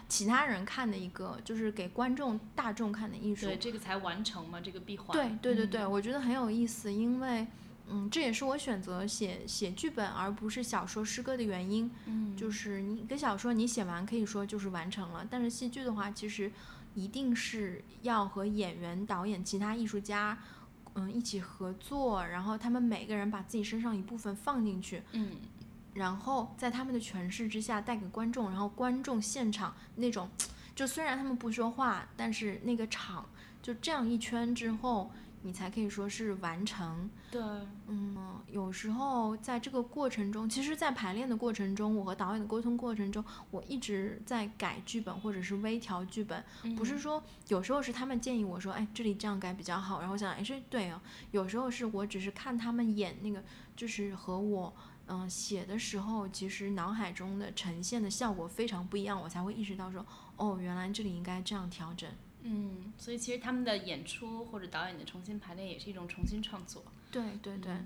其他人看的一个，就是给观众大众看的艺术。对，这个才完成嘛，这个闭环。对对对对，嗯我觉得很有意思，因为嗯，这也是我选择写写剧本而不是小说诗歌的原因。嗯，就是你一个小说你写完可以说就是完成了，但是戏剧的话，其实一定是要和演员、导演、其他艺术家。嗯，一起合作，然后他们每个人把自己身上一部分放进去，嗯然后在他们的诠释之下带给观众，然后观众现场那种，就虽然他们不说话，但是那个场就这样一圈之后，你才可以说是完成。对，嗯，有时候在这个过程中，其实，在排练的过程中，我和导演的沟通过程中，我一直在改剧本或者是微调剧本，不是说有时候是他们建议我说，哎，这里这样改比较好，然后我想，哎，这对哦，有时候是我只是看他们演那个，就是和我。嗯，写的时候其实脑海中的呈现的效果非常不一样，我才会意识到说，哦，原来这里应该这样调整。嗯，所以其实他们的演出或者导演的重新排练也是一种重新创作。对对对，嗯。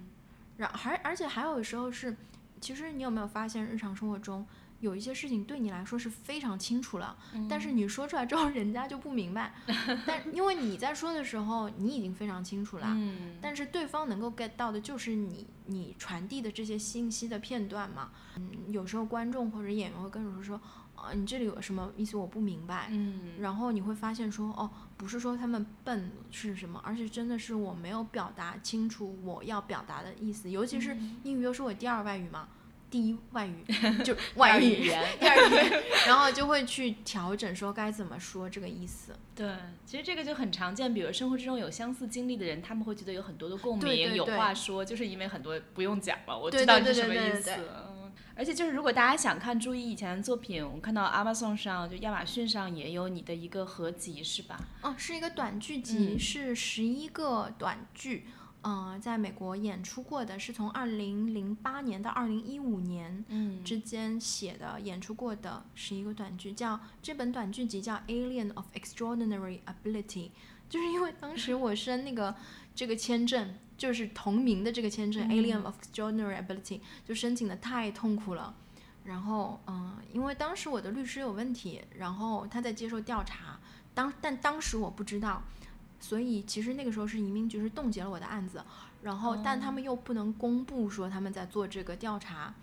然还而且还有时候是，其实你有没有发现日常生活中有一些事情对你来说是非常清楚了，但是你说出来之后人家就不明白，但因为你在说的时候你已经非常清楚了，嗯，但是对方能够 get 到的就是你你传递的这些信息的片段嘛，嗯，有时候观众或者演员会跟我说，啊，你这里有什么意思我不明白，嗯，然后你会发现说，哦，不是说他们笨是什么，而是真的是我没有表达清楚我要表达的意思，尤其是英语又是我第二外语嘛，第一外语 就外语。语言第二语言，然后就会去调整说该怎么说这个意思。对，其实这个就很常见，比如生活之中有相似经历的人，他们会觉得有很多的共鸣，有对对。对话说，就是因为很多不用讲了，我对知道你是什么意思。嗯，而且就是如果大家想看朱一以前的作品，我看到 Amazon 上就亚马逊上也有你的一个合集，是吧？哦，是一个短剧集，嗯是十一个短剧，嗯、在美国演出过的，是从二零零八年到二零一五年嗯之间写的、演出过的十一个短剧，叫这本短剧集叫《Alien of Extraordinary Ability》，就是因为当时我申那个这个签证，就是同名的这个签证、嗯。Alien of Extraordinary Ability》，就申请的太痛苦了。然后，嗯，因为当时我的律师有问题，然后他在接受调查，当但当时我不知道，所以其实那个时候是移民局是冻结了我的案子，然后但他们又不能公布说他们在做这个调查，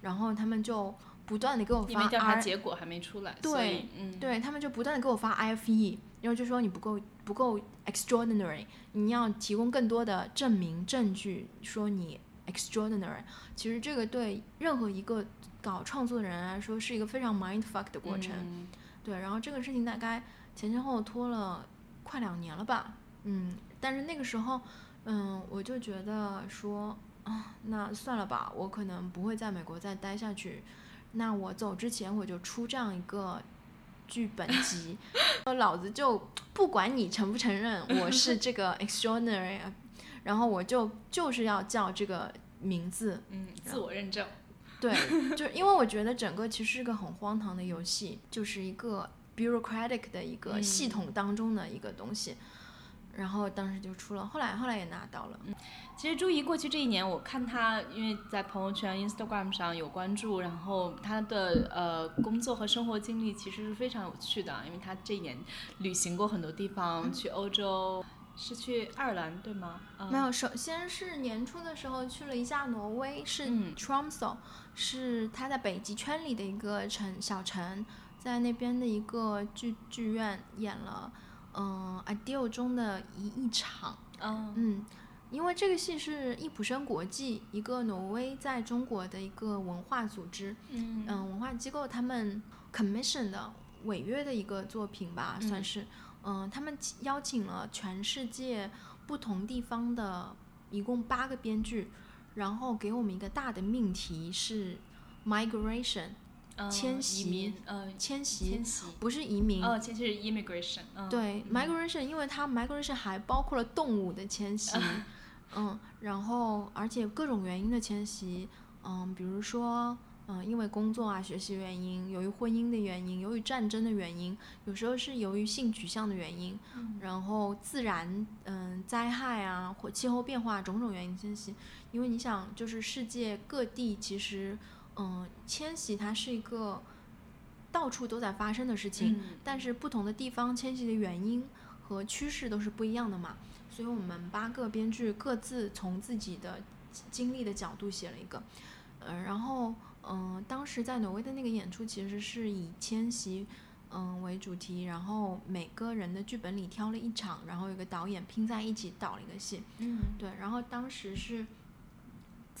然后他们就不断的给我发因为调查结果还没出来，对嗯，对他们就不断的给我发 IFE，然后就说你不够不够 extraordinary，你要提供更多的证明证据说你 extraordinary。其实这个对任何一个搞创作的人来说是一个非常 mind fuck 的过程。嗯对，然后这个事情大概前前后后拖了快两年了吧，嗯，但是那个时候，嗯，我就觉得说，啊，那算了吧，我可能不会在美国再待下去。那我走之前我就出这样一个剧本集，老子就不管你承不承认我是这个 extraordinary，然后我就就是要叫这个名字。嗯，自我认证。对，就因为我觉得整个其实是个很荒唐的游戏，就是一个 bureaucratic 的一个系统当中的一个东西。然后当时就出了，后来后来也拿到了。嗯其实朱怡过去这一年，我看她因为在朋友圈、Instagram 上有关注，然后她的呃工作和生活经历其实是非常有趣的，因为她这一年旅行过很多地方，去欧洲，是去爱尔兰对吗？没有，首先是年初的时候去了一下挪威，是 Tromso，是她在北极圈里的一个城小城，在那边的一个剧剧院演了。嗯，ideal 中的一一场，嗯，因为这个戏是易普生国际一个挪威在中国的一个文化组织，嗯，文化机构他们 commission 的违约的一个作品吧，算是，嗯，他们邀请了全世界不同地方的一共八个编剧，然后给我们一个大的命题是 migration。迁徙，呃，迁徙，迁徙不是移民，哦，迁徙是 immigration，对，migration，因为它 migration 还包括了动物的迁徙，嗯，然后而且各种原因的迁徙，嗯，比如说，嗯，因为工作啊、学习原因，由于婚姻的原因，由于战争的原因，有时候是由于性取向的原因，然后自然，嗯，灾害啊或气候变化种种原因迁徙，因为你想，就是世界各地其实。嗯，迁徙它是一个到处都在发生的事情，但是不同的地方迁徙的原因和趋势都是不一样的嘛。所以我们八个编剧各自从自己的经历的角度写了一个，嗯，然后嗯，当时在挪威的那个演出其实是以迁徙嗯为主题，然后每个人的剧本里挑了一场，然后有个导演拼在一起导了一个戏，嗯，对，然后当时是。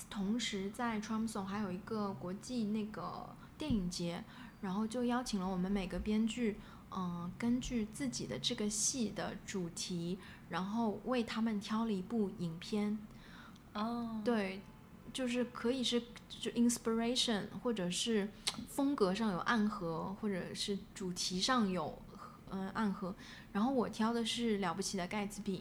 同时，在 Tromso 还有一个国际那个电影节，然后就邀请了我们每个编剧，嗯，根据自己的这个戏的主题，然后为他们挑了一部影片。哦，对，就是可以是就 inspiration，或者是风格上有暗合，或者是主题上有嗯暗合。然后我挑的是《了不起的盖茨比》。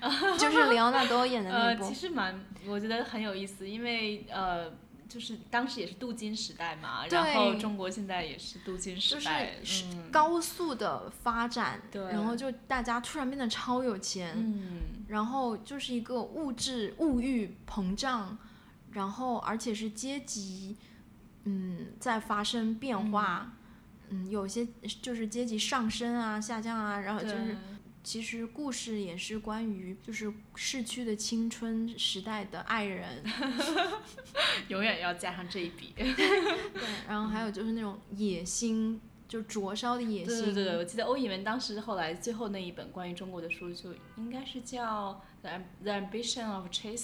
就是里奥纳多演的那部，其实蛮，我觉得很有意思，因为呃，就是当时也是镀金时代嘛，然后中国现在也是镀金时代，就是高速的发展，然后就大家突然变得超有钱，嗯，然后就是一个物质物欲膨胀，然后而且是阶级，嗯，在发生变化，嗯，有些就是阶级上升啊、下降啊，然后就是。其实故事也是关于，就是逝去的青春时代的爱人，永远要加上这一笔。对，然后还有就是那种野心，就灼烧的野心。对对对，我记得欧以文当时后来最后那一本关于中国的书，就应该是叫《The The Ambition of Chasing》，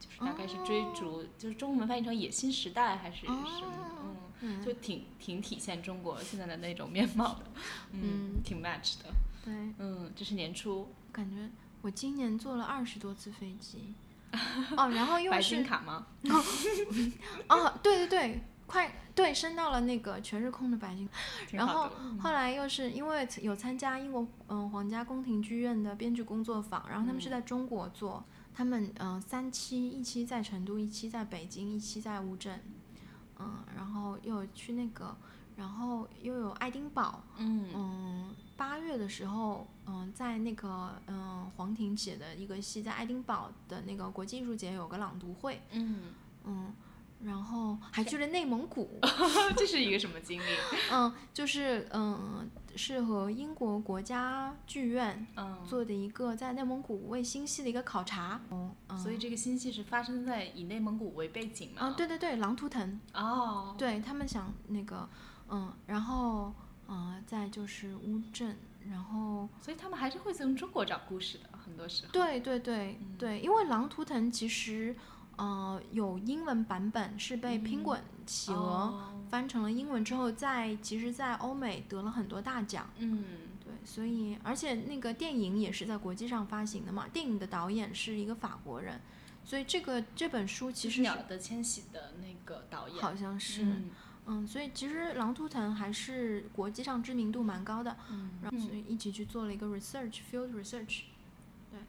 就是大概是追逐，就是中文翻译成野心时代还是什么？嗯，就挺挺体现中国现在的那种面貌的，嗯，挺 match 的。对，嗯，这是年初，感觉我今年坐了二十多次飞机，哦，然后又是白金卡吗？哦，对对对，快对升到了那个全日空的白金，然后后来又是因为有参加英国嗯皇家宫廷剧院的编剧工作坊，然后他们是在中国做，他们嗯三期，一期在成都，一期在北京，一期在乌镇，嗯，然后又去那个。然后又有爱丁堡，嗯。嗯，八月的时候，嗯，在那个嗯黄婷写的一个戏，在爱丁堡的那个国际艺术节有个朗读会，嗯嗯，然后还去了内蒙古，这是一个什么经历？嗯，就是嗯是和英国国家剧院做的一个在内蒙古为新戏的一个考察，嗯，所以这个新戏是发生在以内蒙古为背景嘛？啊，对对对，狼图腾，哦，对他们想那个。嗯，然后，嗯，再就是乌镇，然后，所以他们还是会从中国找故事的，很多时候。对对对对，因为《狼图腾》其实，呃，有英文版本是被拼滚企鹅翻成了英文之后，在其实，在欧美得了很多大奖。嗯，对，所以而且那个电影也是在国际上发行的嘛，电影的导演是一个法国人，所以这个这本书其其实实是鸟的迁徙的那个导演，好像是，嗯嗯，所以其实狼图腾还是国际上知名度蛮高的，嗯然后所以一起去做了一个 research field research。对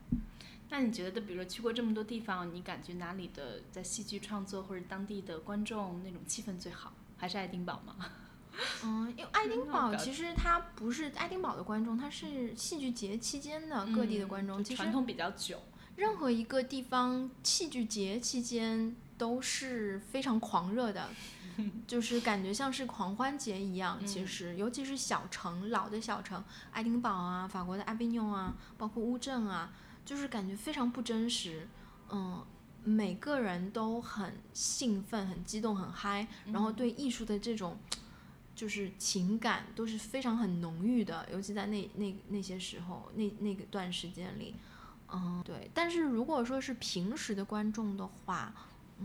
那你觉得，比如说去过这么多地方，你感觉哪里的在戏剧创作或者当地的观众那种气氛最好？还是爱丁堡吗？嗯，因为爱丁堡其实它不是爱丁堡的观众，它是戏剧节期间的各地的观众。其实嗯传统比较久，任何一个地方戏剧节期间都是非常狂热的，就是感觉像是狂欢节一样。其嗯实，尤其是小城，老的小城，爱丁堡啊，法国的阿比纽啊，包括乌镇啊，就是感觉非常不真实。嗯，每个人都很兴奋、很激动、很嗨，然后对艺术的这种。就是情感都是非常很浓郁的，尤其在那那那些时候，那那个段时间里，嗯，对。但是如果说是平时的观众的话，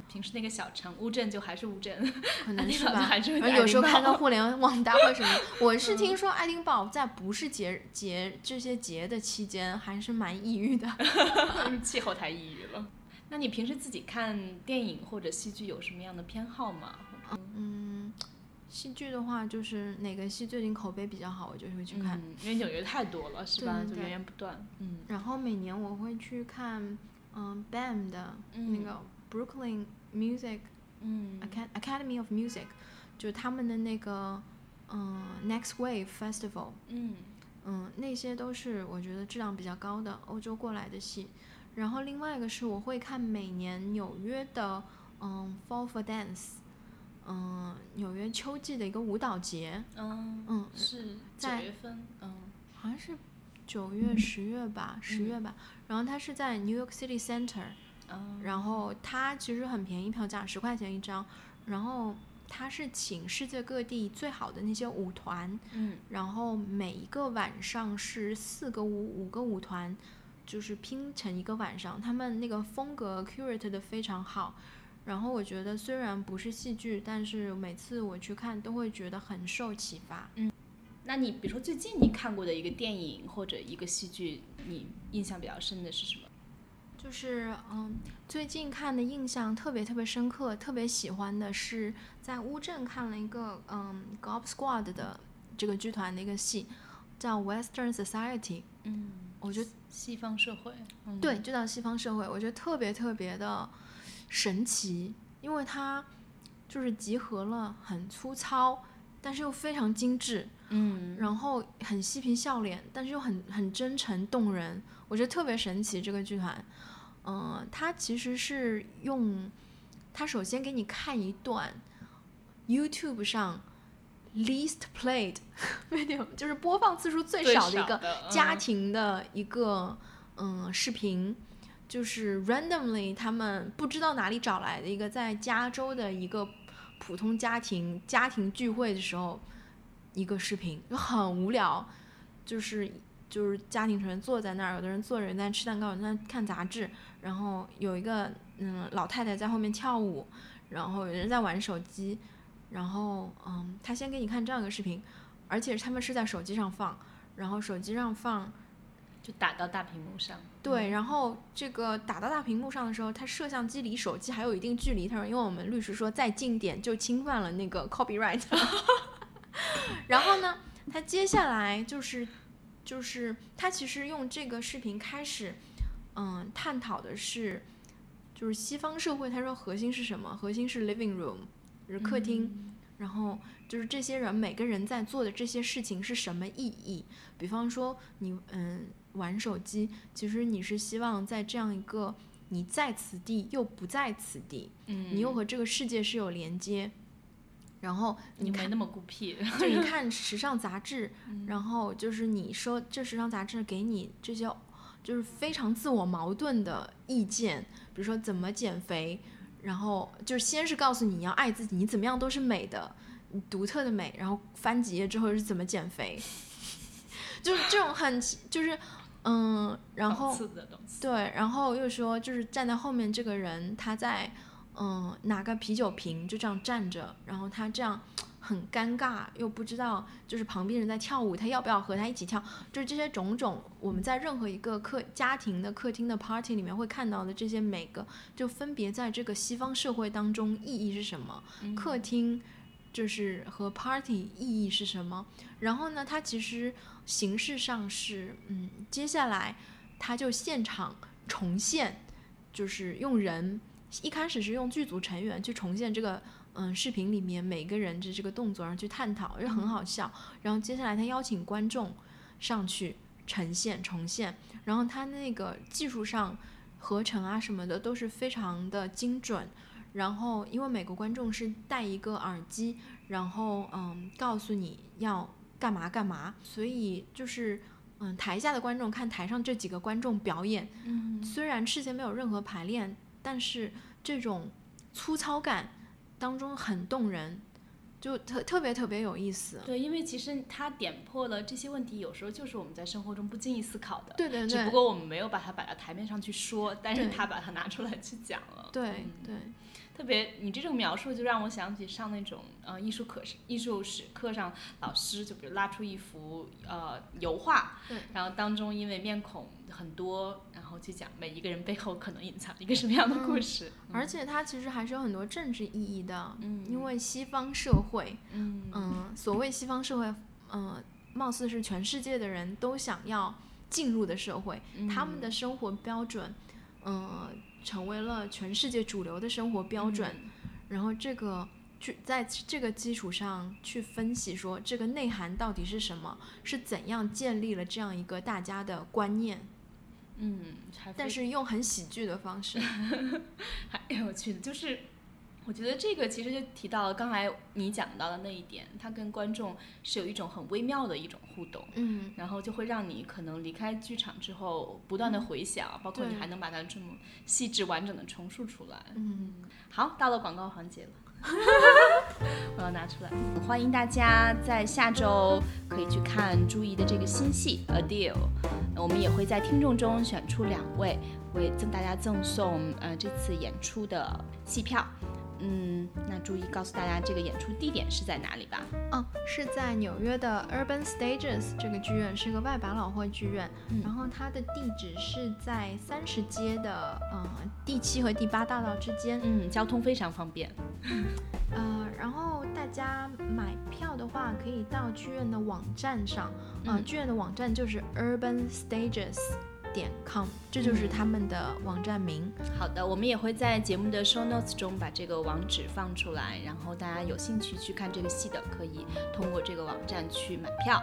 平时那个小城乌镇就还是乌镇，可 能是吧。还是有时候看到到互联网大会什么，我是听说爱丁堡在不是节节这些节的期间还是蛮抑郁的。气候太抑郁了。那你平时自己看电影或者戏剧有什么样的偏好吗？嗯，戏剧的话，就是哪个戏最近口碑比较好，我就会去看。嗯，因为纽约太多了，是吧？就源源不断。嗯然后每年我会去看，嗯，BAM 的那个 Brooklyn Music Academy of Music，就是他们的那个嗯 Next Wave Festival，嗯。嗯，那些都是我觉得质量比较高的欧洲过来的戏。然后另外一个是我会看每年纽约的嗯 Fall for Dance，嗯，纽约秋季的一个舞蹈节，嗯嗯是九在月份，嗯。好像是九月、十月吧，十月吧。然后它是在 New York City Center，嗯然后它其实很便宜，票价十块钱一张。然后它是请世界各地最好的那些舞团，嗯然后每一个晚上是四个舞、五个舞团，就是拼成一个晚上。他们那个风格 curate 的非常好。然后我觉得虽然不是戏剧，但是每次我去看都会觉得很受启发。嗯那你比如说最近你看过的一个电影或者一个戏剧，你印象比较深的是什么？就是嗯，最近看的印象特别特别深刻，特别喜欢的是在乌镇看了一个嗯 Gob Squad 的这个剧团的一个戏，叫 Western Society。嗯，我觉得西方社会，嗯、对，就叫西方社会，我觉得特别特别的神奇，因为它就是集合了很粗糙，但是又非常精致，嗯，然后很嬉皮笑脸，但是又很很真诚动人，我觉得特别神奇。这个剧团，嗯、它其实是用，它首先给你看一段 YouTube 上 least played video，就是播放次数最最少的一个家嗯庭的一个嗯视频。就是 randomly 他们不知道哪里找来的一个在加州的一个普通家庭家庭聚会的时候，一个视频就很无聊，就是就是家庭成员坐在那儿，有的人坐着，有人在吃蛋糕，有人在看杂志，然后有一个嗯老太太在后面跳舞，然后有人在玩手机，然后嗯他先给你看这样一个视频，而且他们是在手机上放，然后手机上放。就打到大屏幕上。对，然后这个打到大屏幕上的时候，他摄像机离手机还有一定距离。他说，因为我们律师说再近点就侵犯了那个 copyright。然后呢，他接下来就是就是他其实用这个视频开始，嗯，探讨的是就是西方社会，他说核心是什么？核心是 living room，就是客厅。然后就是这些人每个人在做的这些事情是什么意义？比方说你嗯玩手机，其实你是希望在这样一个你在此地又不在此地，嗯，你又和这个世界是有连接。然后你，你没那么孤僻。就你看时尚杂志，然后就是你说这时尚杂志给你这些就是非常自我矛盾的意见，比如说怎么减肥，然后就是先是告诉你你要爱自己，你怎么样都是美的，你独特的美，然后翻几页之后是怎么减肥，就是这种很就是嗯，然后。对，然后又说就是站在后面这个人他在嗯拿个啤酒瓶就这样站着，然后他这样很尴尬，又不知道就是旁边人在跳舞，他要不要和他一起跳，就是这些种种，我们在任何一个客家庭的客厅的 party 里面会看到的这些每个，就分别在这个西方社会当中意义是什么，客厅就是和 party 意义是什么，然后呢，它其实形式上是，嗯，接下来他就现场重现，就是用人。一开始是用剧组成员去重现这个，嗯，视频里面每个人的这个动作，然后去探讨，就很好笑。然后接下来他邀请观众上去呈现重现，然后他那个技术上合成啊什么的都是非常的精准。然后因为每个观众是戴一个耳机，然后嗯告诉你要干嘛干嘛，所以就是嗯台下的观众看台上这几个观众表演，嗯虽然事先没有任何排练。但是这种粗糙感当中很动人，就特特别特别有意思。对，因为其实他点破了这些问题，有时候就是我们在生活中不经意思考的。对对对。只不过我们没有把它摆到台面上去说，但是他把它拿出来去讲了。对对。特别，你这种描述就让我想起上那种呃艺术课、艺术史课上，老师就比如拉出一幅呃油画，然后当中因为面孔很多，然后去讲每一个人背后可能隐藏一个什么样的故事。而且它其实还是有很多政治意义的，嗯，因为西方社会，嗯嗯，所谓西方社会，嗯，貌似是全世界的人都想要进入的社会，他们的生活标准，嗯。成为了全世界主流的生活标准，然后这个去在这个基础上去分析说这个内涵到底是什么，是怎样建立了这样一个大家的观念，嗯，但是用很喜剧的方式，还有趣的就是。我觉得这个其实就提到了刚才你讲到的那一点，他跟观众是有一种很微妙的一种互动，嗯，然后就会让你可能离开剧场之后不断的回想，包括你还能把它这么细致完整的重述出来，嗯，好，到了广告环节了，我要拿出来，欢迎大家在下周可以去看朱怡的这个新戏《A Deal》，我们也会在听众中选出两位，为赠大家赠送呃这次演出的戏票。嗯，那注意告诉大家这个演出地点是在哪里吧。哦，是在纽约的 Urban Stages 这个剧院，是个外百老汇剧院。然后它的地址是在三十街的呃第七和第八大道之间。嗯，交通非常方便。呃，然后大家买票的话，可以到剧院的网站上。呃，剧院的网站就是 Urban Stages。点 com，这就是他们的网站名。好的，我们也会在节目的 show notes 中把这个网址放出来，然后大家有兴趣去看这个戏的，可以通过这个网站去买票。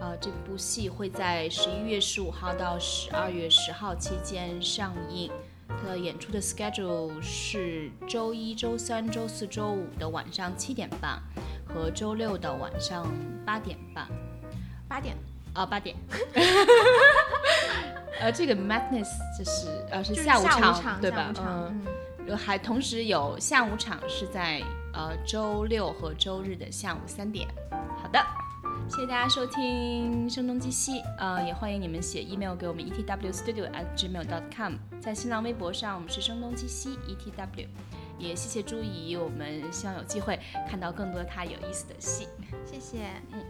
呃，这部戏会在十一月十五号到十二月十号期间上映。它的演出的 schedule 是周一周三周四周五的晚上七点半，和周六的晚上八点半。八点啊，八点。呃，这个 Madness 就是呃是下午场对吧？嗯，还同时有下午场是在呃周六和周日的下午三点。好的，谢谢大家收听声东击西，呃，也欢迎你们写 email 给我们 etwstudio@gmail.com，在新浪微博上我们是声东击西 etw，也谢谢朱怡，我们希望有机会看到更多她有意思的戏。谢谢，嗯。